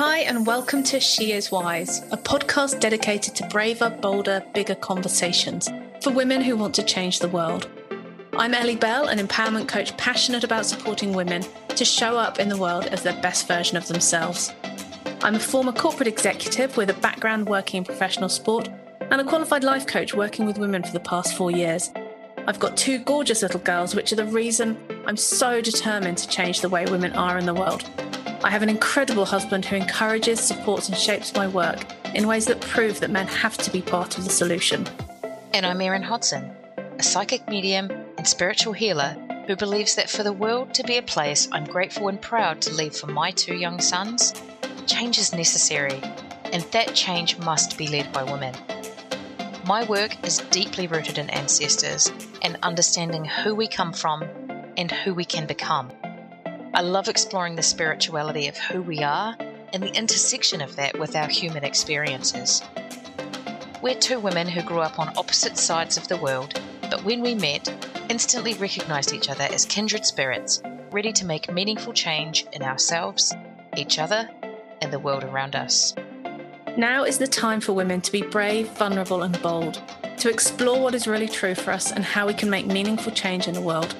Hi, and welcome to She Is Wise, a podcast dedicated to braver, bolder, bigger conversations for women who want to change the world. I'm Ellie Bell, an empowerment coach passionate about supporting women to show up in the world as their best version of themselves. I'm a former corporate executive with a background working in professional sport and a qualified life coach working with women for the past four years. I've got two gorgeous little girls, which are the reason I'm so determined to change the way women are in the world. I have an incredible husband who encourages, supports, and shapes my work in ways that prove that men have to be part of the solution. And I'm Erin Hodson, a psychic medium and spiritual healer who believes that for the world to be a place I'm grateful and proud to leave for my two young sons, change is necessary, and that change must be led by women. My work is deeply rooted in ancestors and understanding who we come from and who we can become. I love exploring the spirituality of who we are and the intersection of that with our human experiences. We're two women who grew up on opposite sides of the world, but when we met, instantly recognized each other as kindred spirits, ready to make meaningful change in ourselves, each other, and the world around us. Now is the time for women to be brave, vulnerable, and bold, to explore what is really true for us and how we can make meaningful change in the world.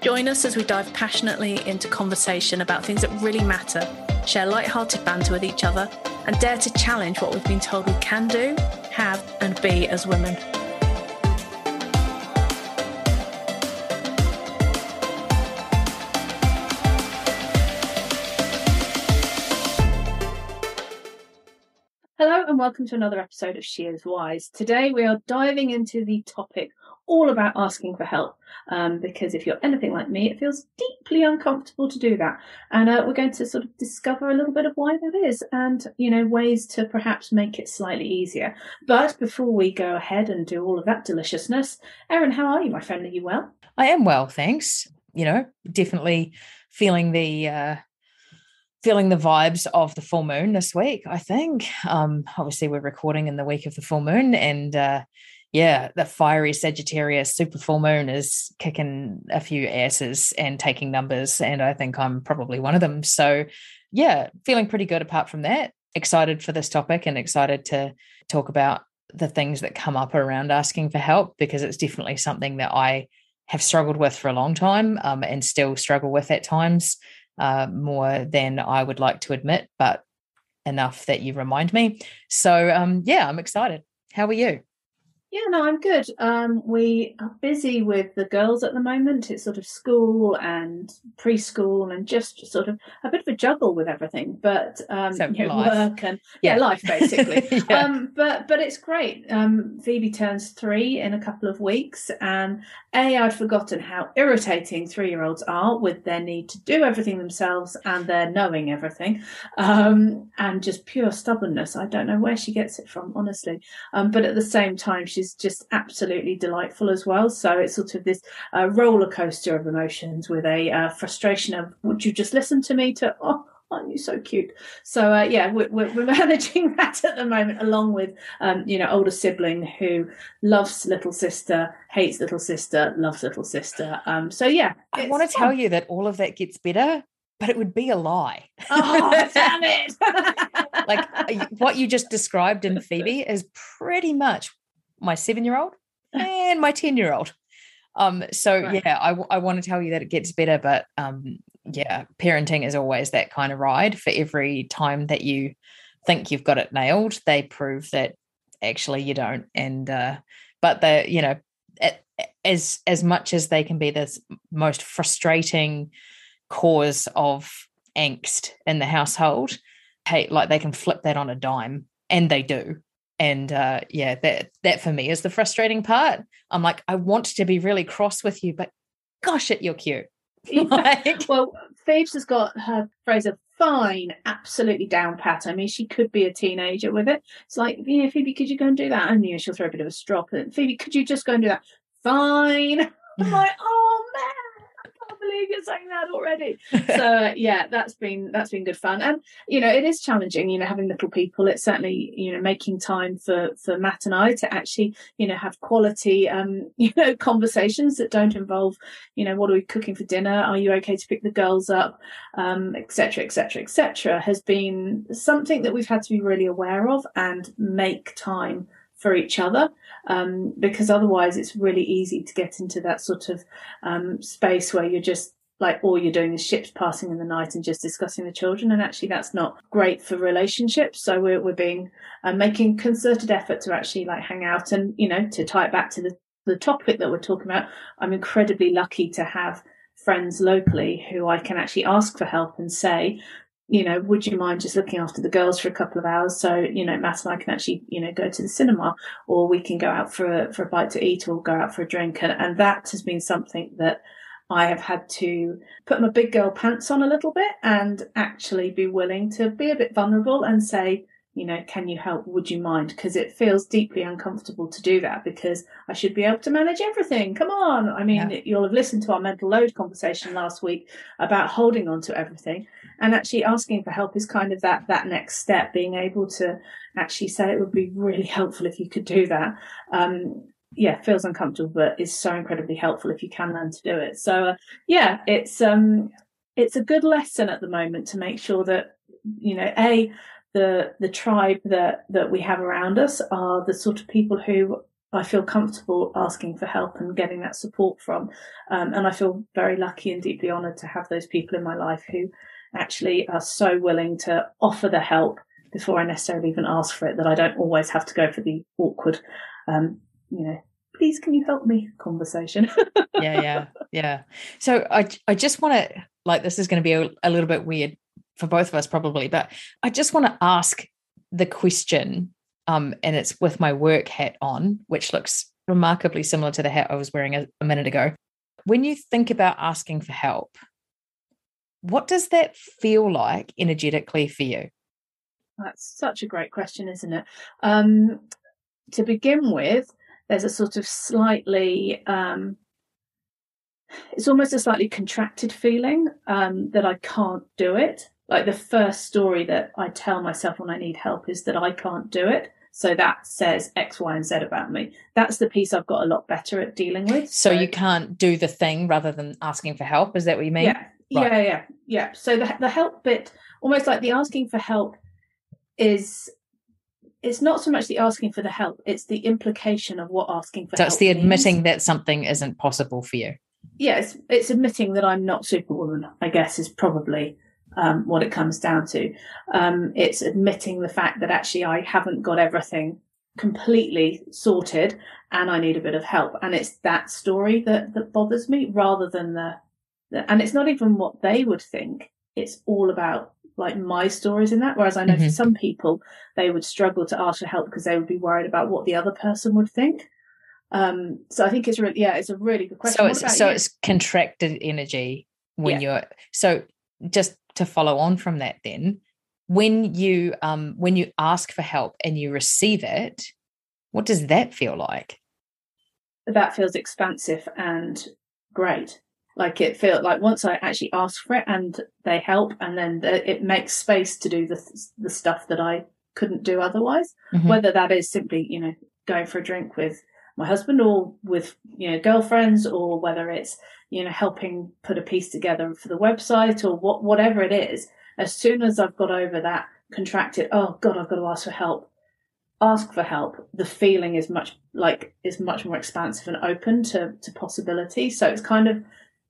Join us as we dive passionately into conversation about things that really matter, share light-hearted banter with each other, and dare to challenge what we've been told we can do, have, and be as women. Hello, and welcome to another episode of She Is Wise. Today, we are diving into the topic all about asking for help. Um, because if you're anything like me, it feels deeply uncomfortable to do that. And uh, we're going to sort of discover a little bit of why that is and, you know, ways to perhaps make it slightly easier. But before we go ahead and do all of that deliciousness, Erin, how are you, my friend? Are you well? I am well, thanks. You know, definitely feeling the, uh, feeling the vibes of the full moon this week i think um obviously we're recording in the week of the full moon and uh yeah, the fiery Sagittarius super full moon is kicking a few asses and taking numbers. And I think I'm probably one of them. So, yeah, feeling pretty good apart from that. Excited for this topic and excited to talk about the things that come up around asking for help because it's definitely something that I have struggled with for a long time um, and still struggle with at times uh, more than I would like to admit, but enough that you remind me. So, um, yeah, I'm excited. How are you? Yeah, no, I'm good. Um, we are busy with the girls at the moment. It's sort of school and preschool and just sort of a bit of a juggle with everything, but um, so you know, work and yeah, yeah life basically. yeah. Um, but but it's great. Um, Phoebe turns three in a couple of weeks, and a I'd forgotten how irritating three year olds are with their need to do everything themselves and their knowing everything, um, and just pure stubbornness. I don't know where she gets it from, honestly. Um, but at the same time, she is just absolutely delightful as well. So it's sort of this uh, roller coaster of emotions with a uh, frustration of, would you just listen to me to, oh, aren't you so cute? So uh, yeah, we're, we're, managing that at the moment, along with um, you know older sibling who loves little sister, hates little sister, loves little sister. Um, so yeah, I want to tell you that all of that gets better, but it would be a lie. Oh damn it! like what you just described in Phoebe is pretty much my seven year old and my 10 year old. Um, so right. yeah, I, I want to tell you that it gets better, but um, yeah, parenting is always that kind of ride. For every time that you think you've got it nailed, they prove that actually you don't. And uh, but the you know, as as much as they can be this most frustrating cause of angst in the household, hey, like they can flip that on a dime, and they do and uh, yeah that that for me is the frustrating part. I'm like i want to be really cross with you but gosh it you're cute. Like, well Phoebes has got her phrase of fine absolutely down pat. I mean she could be a teenager with it. It's like yeah phoebe could you go and do that? And you know she'll throw a bit of a strop and phoebe could you just go and do that? Fine. I'm like oh man believe you're saying that already. so yeah, that's been that's been good fun, and you know it is challenging. You know, having little people, it's certainly you know making time for for Matt and I to actually you know have quality um you know conversations that don't involve you know what are we cooking for dinner? Are you okay to pick the girls up? Um, etc. etc. etc. has been something that we've had to be really aware of and make time for each other um, because otherwise it's really easy to get into that sort of um, space where you're just like all you're doing is ships passing in the night and just discussing the children and actually that's not great for relationships. So we're, we're being uh, making concerted effort to actually like hang out and you know to tie it back to the, the topic that we're talking about. I'm incredibly lucky to have friends locally who i can actually ask for help and say you know, would you mind just looking after the girls for a couple of hours so, you know, Matt and I can actually, you know, go to the cinema or we can go out for a, for a bite to eat or go out for a drink. And, and that has been something that I have had to put my big girl pants on a little bit and actually be willing to be a bit vulnerable and say, you know, can you help? Would you mind? Because it feels deeply uncomfortable to do that because I should be able to manage everything. Come on. I mean, yeah. you'll have listened to our mental load conversation last week about holding on to everything and actually asking for help is kind of that, that next step, being able to actually say it would be really helpful if you could do that. Um, yeah, feels uncomfortable, but is so incredibly helpful if you can learn to do it. So, uh, yeah, it's, um, it's a good lesson at the moment to make sure that, you know, A, the the tribe that that we have around us are the sort of people who I feel comfortable asking for help and getting that support from. Um, and I feel very lucky and deeply honoured to have those people in my life who actually are so willing to offer the help before I necessarily even ask for it that I don't always have to go for the awkward, um, you know, please can you help me conversation. yeah, yeah, yeah. So I, I just want to, like, this is going to be a, a little bit weird for both of us probably, but I just want to ask the question, um, and it's with my work hat on, which looks remarkably similar to the hat I was wearing a, a minute ago. When you think about asking for help, what does that feel like energetically for you? That's such a great question, isn't it? Um, to begin with, there's a sort of slightly um, it's almost a slightly contracted feeling um, that I can't do it like the first story that I tell myself when I need help is that I can't do it. So that says X, Y, and Z about me. That's the piece I've got a lot better at dealing with. So, so you can't do the thing rather than asking for help. Is that what you mean? Yeah. Right. Yeah, yeah, yeah. So the the help bit, almost like the asking for help, is it's not so much the asking for the help; it's the implication of what asking for. So it's the admitting means. that something isn't possible for you. Yes, yeah, it's, it's admitting that I'm not Superwoman. I guess is probably um, what it comes down to. Um, it's admitting the fact that actually I haven't got everything completely sorted and I need a bit of help. And it's that story that, that bothers me rather than the, the, and it's not even what they would think. It's all about like my stories in that. Whereas I know mm-hmm. for some people, they would struggle to ask for help because they would be worried about what the other person would think. Um, so I think it's really, yeah, it's a really good question. So it's, so you? it's contracted energy when yeah. you're, so just to follow on from that then when you um when you ask for help and you receive it what does that feel like that feels expansive and great like it felt like once i actually ask for it and they help and then the, it makes space to do the the stuff that i couldn't do otherwise mm-hmm. whether that is simply you know going for a drink with my husband or with you know girlfriends or whether it's you know, helping put a piece together for the website or what, whatever it is, as soon as I've got over that contracted, oh God, I've got to ask for help, ask for help, the feeling is much like, is much more expansive and open to, to possibility. So it's kind of,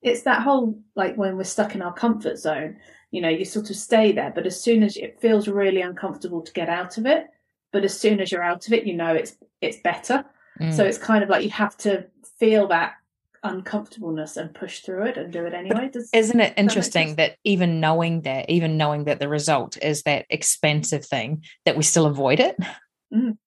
it's that whole, like when we're stuck in our comfort zone, you know, you sort of stay there, but as soon as it feels really uncomfortable to get out of it, but as soon as you're out of it, you know, it's, it's better. Mm. So it's kind of like you have to feel that uncomfortableness and push through it and do it anyway. Does, Isn't it interesting that, that, even knowing that, even knowing that the result is that expensive thing, that we still avoid it? Mm.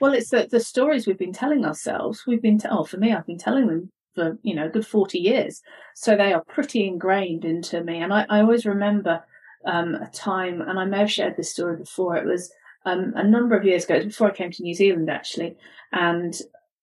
Well, it's the, the stories we've been telling ourselves. We've been, t- oh, for me, I've been telling them for, you know, a good 40 years. So they are pretty ingrained into me. And I, I always remember um, a time, and I may have shared this story before, it was um, a number of years ago, before I came to New Zealand actually, and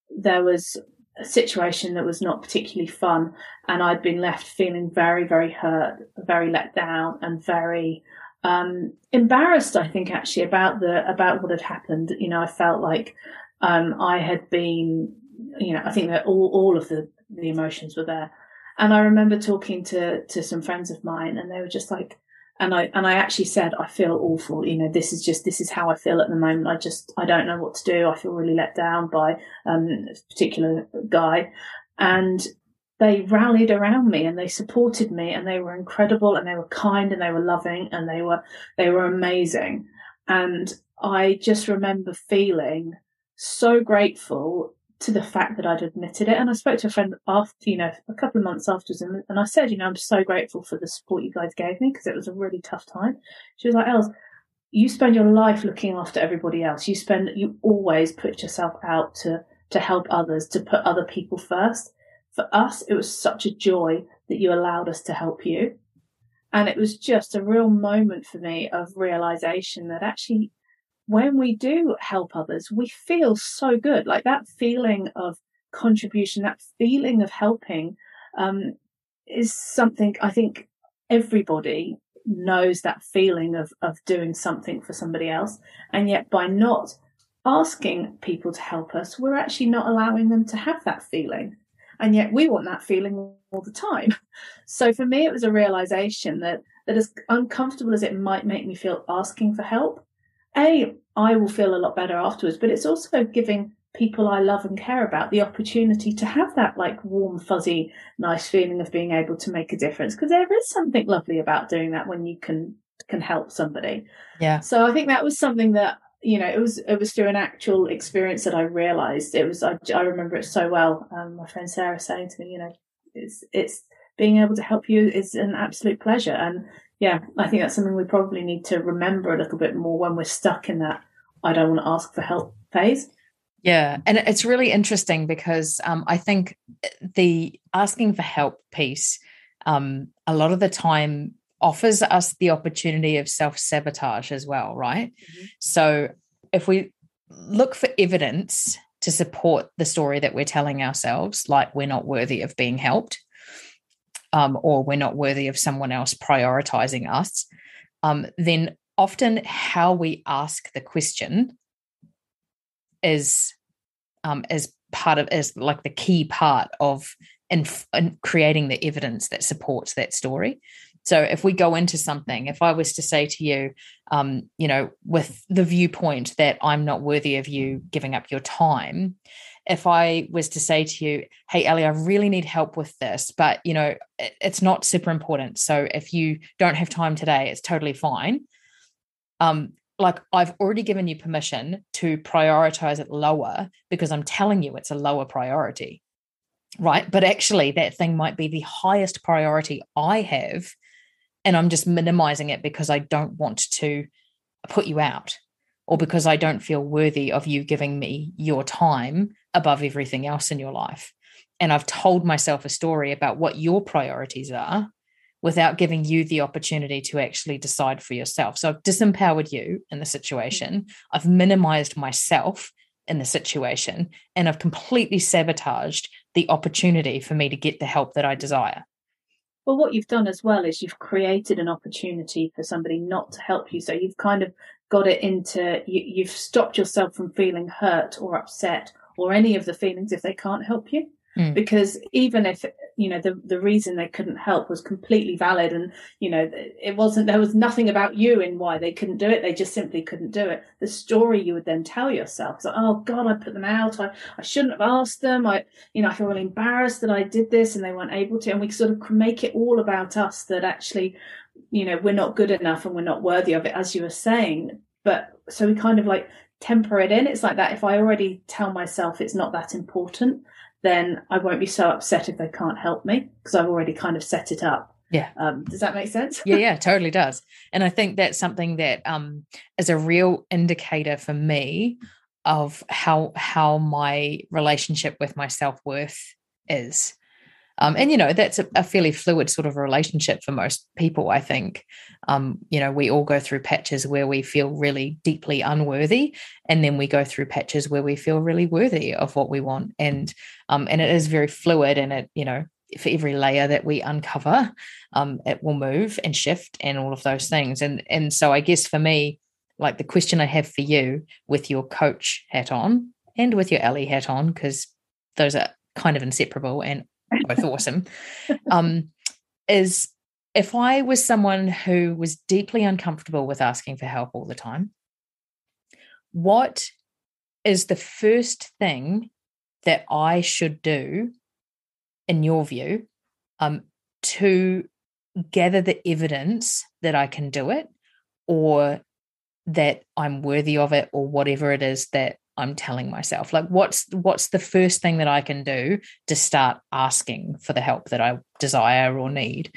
there was a situation that was not particularly fun, and I'd been left feeling very, very hurt, very let down, and very um, embarrassed. I think actually about the about what had happened. You know, I felt like um, I had been, you know, I think that all all of the the emotions were there, and I remember talking to to some friends of mine, and they were just like, and I and I actually said I feel awful. You know, this is just this is how I feel at the moment. I just I don't know what to do. I feel really let down by um, a particular guy, and they rallied around me and they supported me and they were incredible and they were kind and they were loving and they were they were amazing. And I just remember feeling so grateful to the fact that I'd admitted it. And I spoke to a friend after, you know, a couple of months afterwards, and, and I said, you know, I'm so grateful for the support you guys gave me because it was a really tough time. She was like, Els, you spend your life looking after everybody else. You spend, you always put yourself out to, to help others, to put other people first. For us, it was such a joy that you allowed us to help you. And it was just a real moment for me of realization that actually when we do help others, we feel so good. Like that feeling of contribution, that feeling of helping, um, is something I think everybody knows that feeling of, of doing something for somebody else. And yet by not asking people to help us, we're actually not allowing them to have that feeling. And yet we want that feeling all the time. So for me, it was a realization that, that as uncomfortable as it might make me feel asking for help, a, I will feel a lot better afterwards, but it's also giving people I love and care about the opportunity to have that like warm, fuzzy, nice feeling of being able to make a difference. Because there is something lovely about doing that when you can can help somebody. Yeah. So I think that was something that you know it was it was through an actual experience that I realised it was I, I remember it so well. Um, my friend Sarah saying to me, you know, it's it's being able to help you is an absolute pleasure and yeah, I think that's something we probably need to remember a little bit more when we're stuck in that I don't want to ask for help phase. Yeah, and it's really interesting because um, I think the asking for help piece um, a lot of the time offers us the opportunity of self sabotage as well, right? Mm-hmm. So if we look for evidence to support the story that we're telling ourselves, like we're not worthy of being helped, um, or we're not worthy of someone else prioritizing us, um, then often how we ask the question is um, is part of is like the key part of in creating the evidence that supports that story. So if we go into something, if I was to say to you, um, you know, with the viewpoint that I'm not worthy of you giving up your time, if I was to say to you, hey, Ellie, I really need help with this, but you know, it, it's not super important. So if you don't have time today, it's totally fine. Um, like I've already given you permission to prioritize it lower because I'm telling you it's a lower priority. Right. But actually, that thing might be the highest priority I have. And I'm just minimizing it because I don't want to put you out or because I don't feel worthy of you giving me your time above everything else in your life. And I've told myself a story about what your priorities are without giving you the opportunity to actually decide for yourself. So I've disempowered you in the situation, I've minimized myself in the situation, and I've completely sabotaged the opportunity for me to get the help that I desire. Well, what you've done as well is you've created an opportunity for somebody not to help you. So you've kind of got it into, you, you've stopped yourself from feeling hurt or upset or any of the feelings if they can't help you. Mm. Because even if you know the the reason they couldn't help was completely valid, and you know it wasn't there was nothing about you in why they couldn't do it. They just simply couldn't do it. The story you would then tell yourself is like, oh God, I put them out. I I shouldn't have asked them. I you know I feel really embarrassed that I did this and they weren't able to. And we sort of make it all about us that actually you know we're not good enough and we're not worthy of it, as you were saying. But so we kind of like temper it in. It's like that. If I already tell myself it's not that important, then I won't be so upset if they can't help me because I've already kind of set it up. Yeah. Um, does that make sense? yeah, yeah, totally does. And I think that's something that um, is a real indicator for me of how how my relationship with my self worth is. Um, and you know that's a, a, fairly fluid sort of relationship for most people. I think, um, you know, we all go through patches where we feel really deeply unworthy, and then we go through patches where we feel really worthy of what we want. And um, and it is very fluid, and it you know for every layer that we uncover, um, it will move and shift and all of those things. And and so I guess for me, like the question I have for you with your coach hat on and with your ally hat on, because those are kind of inseparable and both awesome, um, is if I was someone who was deeply uncomfortable with asking for help all the time, what is the first thing that I should do, in your view, um, to gather the evidence that I can do it or that I'm worthy of it or whatever it is that I'm telling myself? Like what's what's the first thing that I can do to start asking for the help that I desire or need?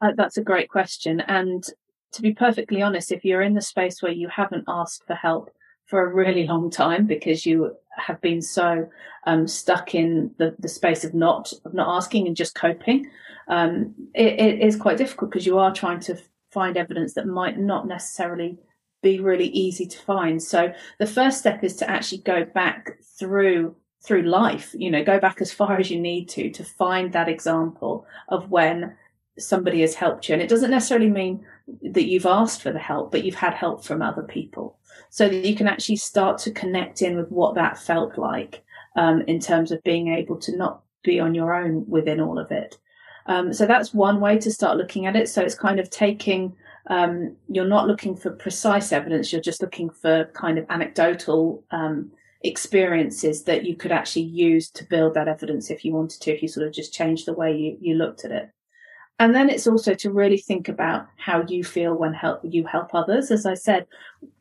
Uh, that's a great question. And to be perfectly honest, if you're in the space where you haven't asked for help for a really long time because you have been so um, stuck in the, the space of not of not asking and just coping, um, it, it is quite difficult because you are trying to find evidence that might not necessarily be really easy to find. So the first step is to actually go back through through life, you know, go back as far as you need to to find that example of when somebody has helped you. And it doesn't necessarily mean that you've asked for the help, but you've had help from other people so that you can actually start to connect in with what that felt like um, in terms of being able to not be on your own within all of it. Um, so that's one way to start looking at it. So it's kind of taking um, you're not looking for precise evidence, you're just looking for kind of anecdotal um, experiences that you could actually use to build that evidence if you wanted to, if you sort of just change the way you, you looked at it. And then it's also to really think about how you feel when help you help others. As I said,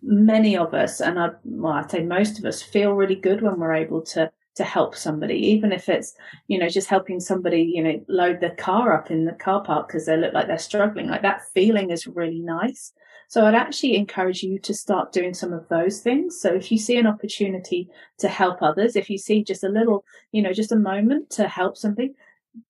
many of us, and I, well, I'd say most of us, feel really good when we're able to to help somebody, even if it's, you know, just helping somebody, you know, load their car up in the car park because they look like they're struggling. Like that feeling is really nice. So I'd actually encourage you to start doing some of those things. So if you see an opportunity to help others, if you see just a little, you know, just a moment to help somebody,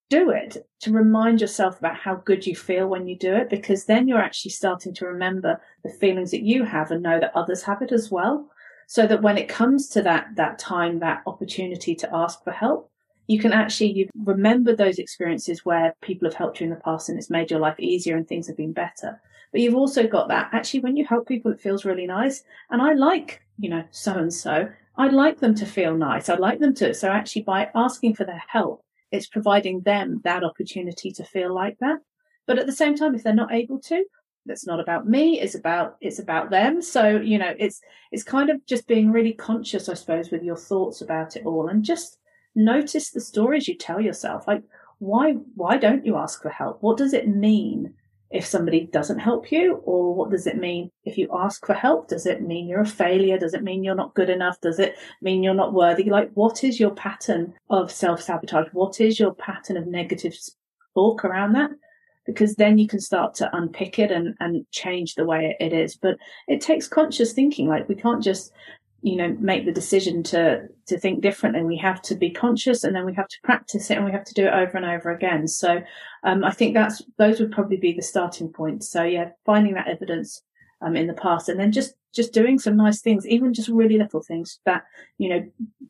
do it to remind yourself about how good you feel when you do it, because then you're actually starting to remember the feelings that you have and know that others have it as well so that when it comes to that that time that opportunity to ask for help you can actually you remember those experiences where people have helped you in the past and it's made your life easier and things have been better. But you've also got that actually when you help people it feels really nice. And i like you know so and so i'd like them to feel nice. I'd like them to so actually by asking for their help it's providing them that opportunity to feel like that. But at the same time if they're not able to that's not about me it's about it's about them. So you know it's it's kind of just being really conscious i suppose with your thoughts about it all and just notice the stories you tell yourself. Like why why don't you ask for help? What does it mean if somebody doesn't help you? Or what does it mean if you ask for help? Does it mean you're a failure? Does it mean you're not good enough? Does it mean you're not worthy? Like what is your pattern of self-sabotage? What is your pattern of negative talk around that because then you can start to unpick it and, and change the way it is. But it takes conscious thinking. Like we can't just, you know, make the decision to, to think differently. We have to be conscious and then we have to practice it and we have to do it over and over again. So, um, I think that's, those would probably be the starting point. So yeah, finding that evidence, um, in the past and then just, just doing some nice things, even just really little things that, you know,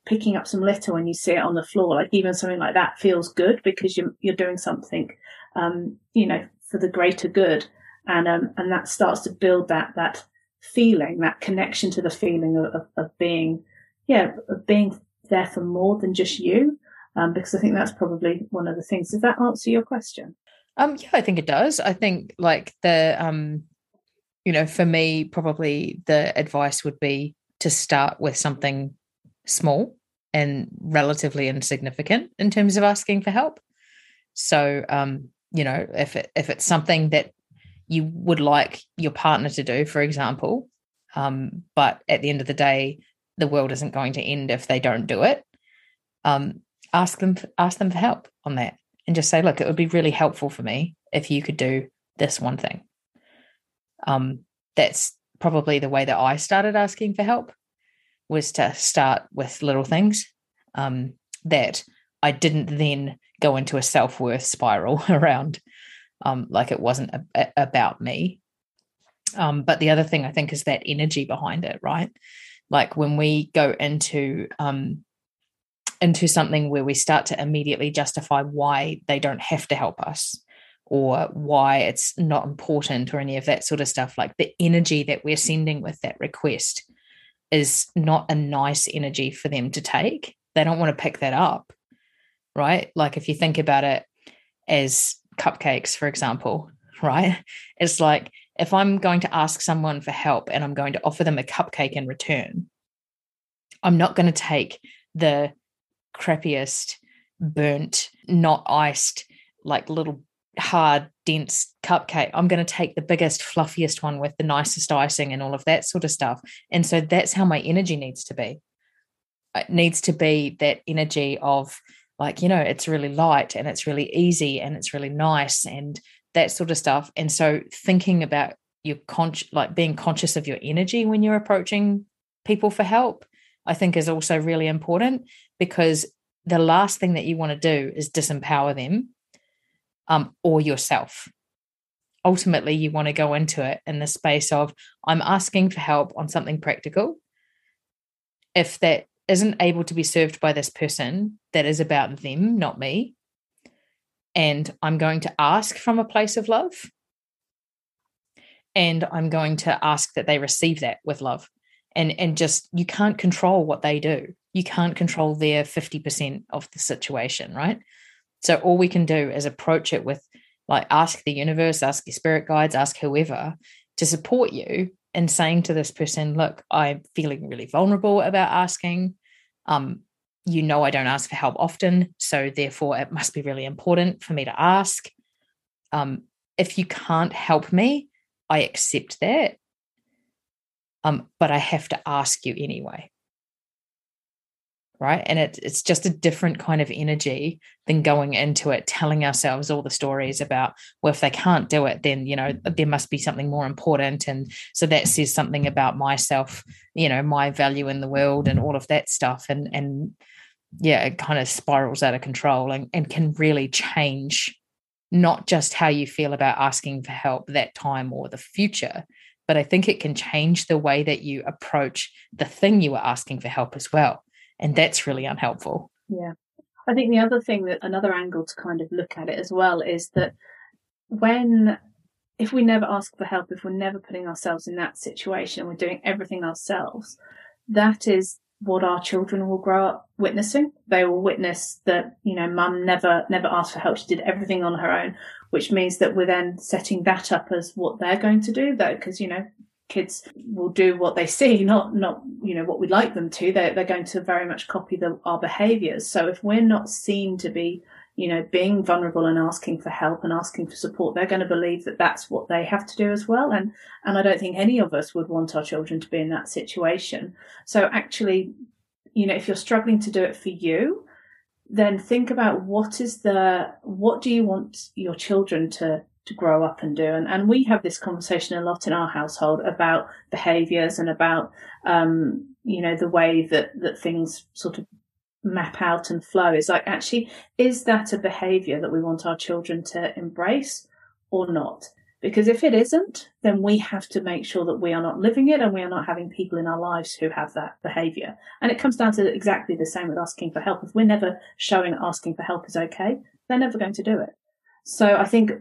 picking up some litter when you see it on the floor, like even something like that feels good because you're, you're doing something um, you know, for the greater good. And, um, and that starts to build that, that feeling, that connection to the feeling of, of, of being, yeah, of being there for more than just you. Um, because I think that's probably one of the things. Does that answer your question? Um, yeah, I think it does. I think like the, um, you know, for me, probably the advice would be to start with something small and relatively insignificant in terms of asking for help. So, um, you know if it, if it's something that you would like your partner to do for example um, but at the end of the day the world isn't going to end if they don't do it um, ask them ask them for help on that and just say look it would be really helpful for me if you could do this one thing. Um, that's probably the way that i started asking for help was to start with little things um, that i didn't then go into a self-worth spiral around um, like it wasn't a, a, about me. Um, but the other thing i think is that energy behind it right? Like when we go into um, into something where we start to immediately justify why they don't have to help us or why it's not important or any of that sort of stuff like the energy that we're sending with that request is not a nice energy for them to take. They don't want to pick that up right like if you think about it as cupcakes for example right it's like if i'm going to ask someone for help and i'm going to offer them a cupcake in return i'm not going to take the crappiest burnt not iced like little hard, dense cupcake. I'm going to take the biggest, fluffiest one with the nicest icing and all of that sort of stuff. And so that's how my energy needs to be. It needs to be that energy of, like, you know, it's really light and it's really easy and it's really nice and that sort of stuff. And so thinking about your con like being conscious of your energy when you're approaching people for help, I think is also really important because the last thing that you want to do is disempower them um, or yourself. Ultimately, you want to go into it in the space of I'm asking for help on something practical. If that isn't able to be served by this person, that is about them, not me. And I'm going to ask from a place of love. And I'm going to ask that they receive that with love. And, and just you can't control what they do. You can't control their 50% of the situation, right? So all we can do is approach it with like ask the universe, ask your spirit guides, ask whoever to support you in saying to this person, look, I'm feeling really vulnerable about asking. Um, you know I don't ask for help often, so therefore it must be really important for me to ask. Um, if you can't help me, I accept that. Um, but I have to ask you anyway right? And it, it's just a different kind of energy than going into it telling ourselves all the stories about well if they can't do it then you know there must be something more important. And so that says something about myself you know my value in the world and all of that stuff. And and yeah it kind of spirals out of control and, and can really change not just how you feel about asking for help that time or the future but i think it can change the way that you approach the thing you are asking for help as well and that's really unhelpful. Yeah. I think the other thing that another angle to kind of look at it as well is that when, if we never ask for help, if we're never putting ourselves in that situation, we're doing everything ourselves, that is what our children will grow up witnessing. They will witness that, you know, mum never, never asked for help. She did everything on her own, which means that we're then setting that up as what they're going to do though, because, you know, kids will do what they see, not not you know what we'd like them to. They're they're going to very much copy the, our behaviours. So if we're not seen to be you know being vulnerable and asking for help and asking for support, they're going to believe that that's what they have to do as well. And and I don't think any of us would want our children to be in that situation. So actually, you know, if you're struggling to do it for you, then think about what is the what do you want your children to to grow up and do. And, and we have this conversation a lot in our household about behaviors and about, um, you know, the way that, that things sort of map out and flow is like, actually, is that a behavior that we want our children to embrace or not? Because if it isn't, then we have to make sure that we are not living it and we are not having people in our lives who have that behavior. And it comes down to exactly the same with asking for help. If we're never showing asking for help is okay, they're never going to do it. So I think,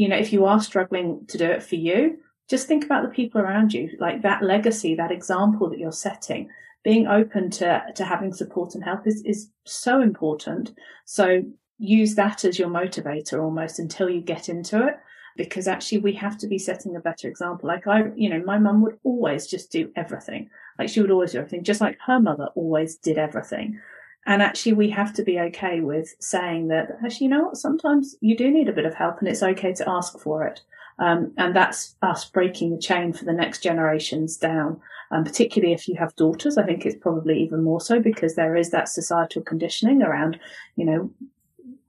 you know, if you are struggling to do it for you, just think about the people around you, like that legacy, that example that you're setting. Being open to, to having support and help is, is so important. So use that as your motivator almost until you get into it. Because actually we have to be setting a better example. Like I, you know, my mum would always just do everything. Like she would always do everything, just like her mother always did everything. And actually, we have to be okay with saying that, actually, you know what, sometimes you do need a bit of help and it's okay to ask for it. Um, and that's us breaking the chain for the next generations down. Um, particularly if you have daughters, I think it's probably even more so because there is that societal conditioning around, you know,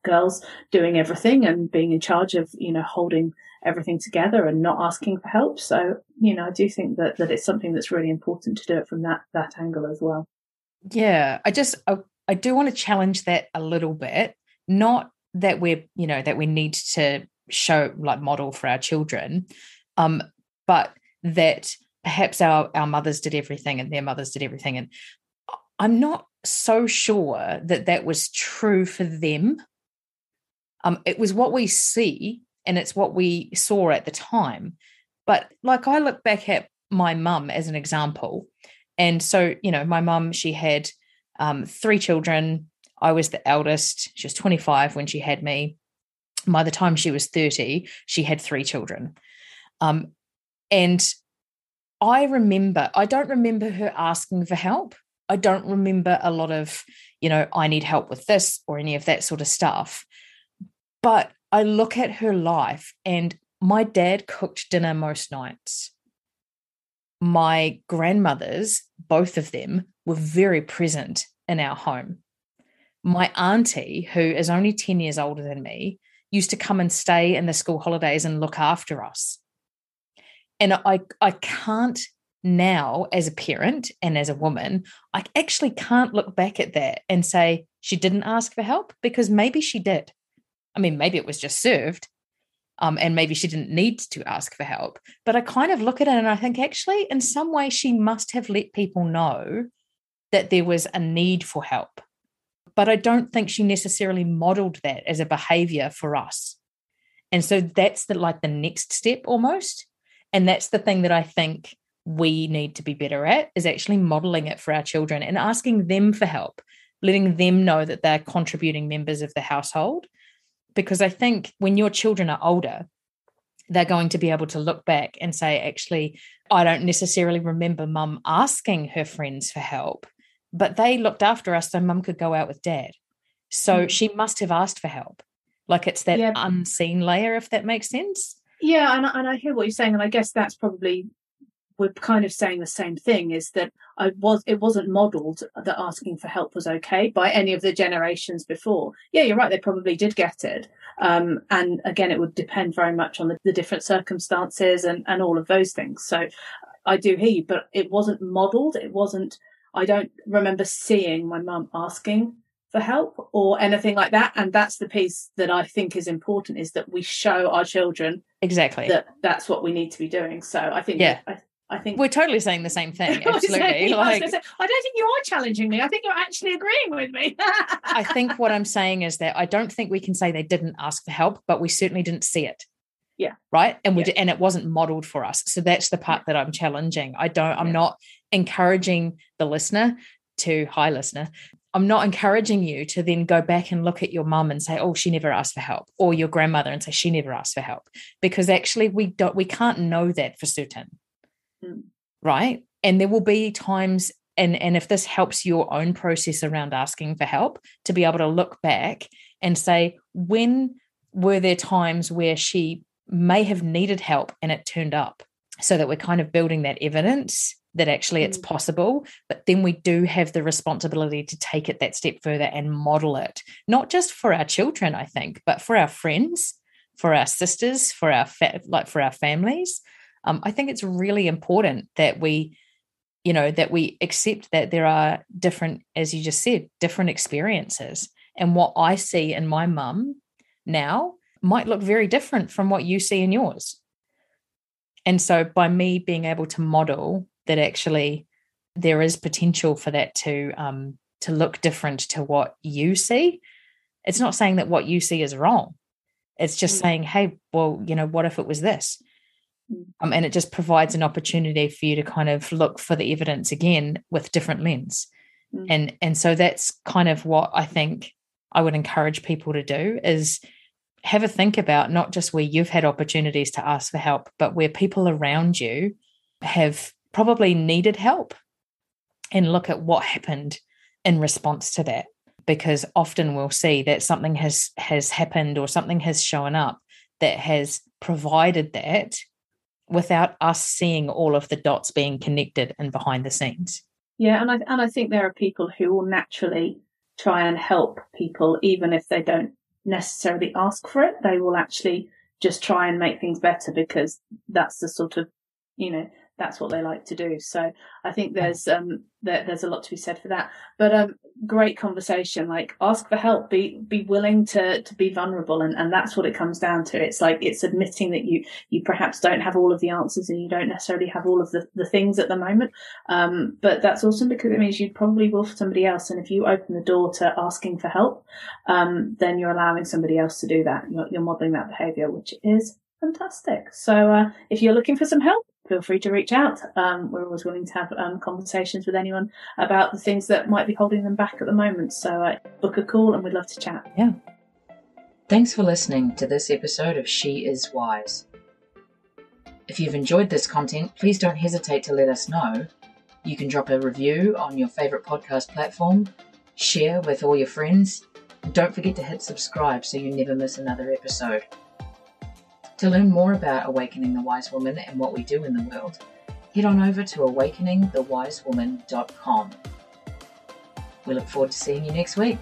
girls doing everything and being in charge of, you know, holding everything together and not asking for help. So, you know, I do think that, that it's something that's really important to do it from that, that angle as well. Yeah. I just, I I do want to challenge that a little bit, not that we're you know that we need to show like model for our children um but that perhaps our our mothers did everything and their mothers did everything and i'm not so sure that that was true for them. Um it was what we see and it's what we saw at the time but like i look back at my mum as an example and so you know my mum she had um, three children I was the eldest. She was 25 when she had me. By the time she was 30, she had three children. Um, and I remember, I don't remember her asking for help. I don't remember a lot of, you know, I need help with this or any of that sort of stuff. But I look at her life and my dad cooked dinner most nights. My grandmothers, both of them, were very present in our home my auntie, who is only 10 years older than me, used to come and stay in the school holidays and look after us. And I, I can't now, as a parent and as a woman, I actually can't look back at that and say she didn't ask for help because maybe she did. I mean, maybe it was just served, um, and maybe she didn't need to ask for help. But I kind of look at it and I think actually, in some way, she must have let people know that there was a need for help but I don't think she necessarily modeled that as a behavior for us. And so that's the like the next step almost. And that's the thing that I think we need to be better at is actually modeling it for our children and asking them for help, letting them know that they're contributing members of the household. Because I think when your children are older, they're going to be able to look back and say, actually, I don't necessarily remember mum asking her friends for help, but they looked after us so mum could go out with dad. So mm. she must have asked for help. Like it's that yeah. unseen layer, if that makes sense. Yeah, and, and I hear what you're saying, and I guess that's probably we're kind of saying the same thing is that I was it wasn't modeled that asking for help was okay by any of the generations before. Yeah, you're right, they probably did get it. Um, and again, it would depend very much on the, the different circumstances and, and all of those things. So I do hear you, but it wasn't modeled, it wasn't I don't remember seeing my mum asking for help or anything like that. And that's the piece that I think is important is that we show our children exactly that that's what we need to be doing. So I think, yeah. I, I think we're totally saying the same thing. Absolutely. like, I, say, I, don't think you are challenging me. I think you're actually agreeing with me. I think what I'm saying is that I don't think we can say they didn't ask for help, but we certainly didn't see it. Yeah. Right. And we yeah. and it wasn't modeled for us. So that's the part that I'm challenging. I don't, I'm yeah. not encouraging the listener to hi listener i'm not encouraging you to then go back and look at your mum and say oh she never asked for help or your grandmother and say she never asked for help because actually we don't we can't know that for certain mm. right and there will be times and and if this helps your own process around asking for help to be able to look back and say when were there times where she may have needed help and it turned up so that we're kind of building that evidence that actually it's mm. possible but then we do have the responsibility to take it that step further and model it not just for our children i think but for our friends for our sisters for our fa- like for our families um, i think it's really important that we you know that we accept that there are different as you just said different experiences and what i see in my mum now might look very different from what you see in yours and so by me being able to model that actually there is potential for that to um, to look different to what you see. It's not saying that what you see is wrong. It's just mm. saying, hey, well, you know, what if it was this? Um, and it just provides an opportunity for you to kind of look for the evidence again with different lens. Mm. And and so that's kind of what I think I would encourage people to do is have a think about not just where you've had opportunities to ask for help, but where people around you have probably needed help and look at what happened in response to that because often we'll see that something has has happened or something has shown up that has provided that without us seeing all of the dots being connected and behind the scenes. Yeah and i and i think there are people who will naturally try and help people even if they don't necessarily ask for it. They will actually just try and make things better because that's the sort of you know that's what they like to do. So I think there's um there, there's a lot to be said for that. But um great conversation. Like ask for help. Be be willing to to be vulnerable, and and that's what it comes down to. It's like it's admitting that you you perhaps don't have all of the answers and you don't necessarily have all of the the things at the moment. Um, but that's awesome because it means you probably will for somebody else. And if you open the door to asking for help, um, then you're allowing somebody else to do that. You're, you're modeling that behavior, which is fantastic. So uh, if you're looking for some help, feel free to reach out. Um, we're always willing to have um, conversations with anyone about the things that might be holding them back at the moment. So uh, book a call and we'd love to chat. Yeah. Thanks for listening to this episode of She Is Wise. If you've enjoyed this content, please don't hesitate to let us know. You can drop a review on your favourite podcast platform, share with all your friends, don't forget to hit subscribe so you never miss another episode. To learn more about Awakening the Wise Woman and what we do in the world, head on over to awakeningthewisewoman.com. We look forward to seeing you next week.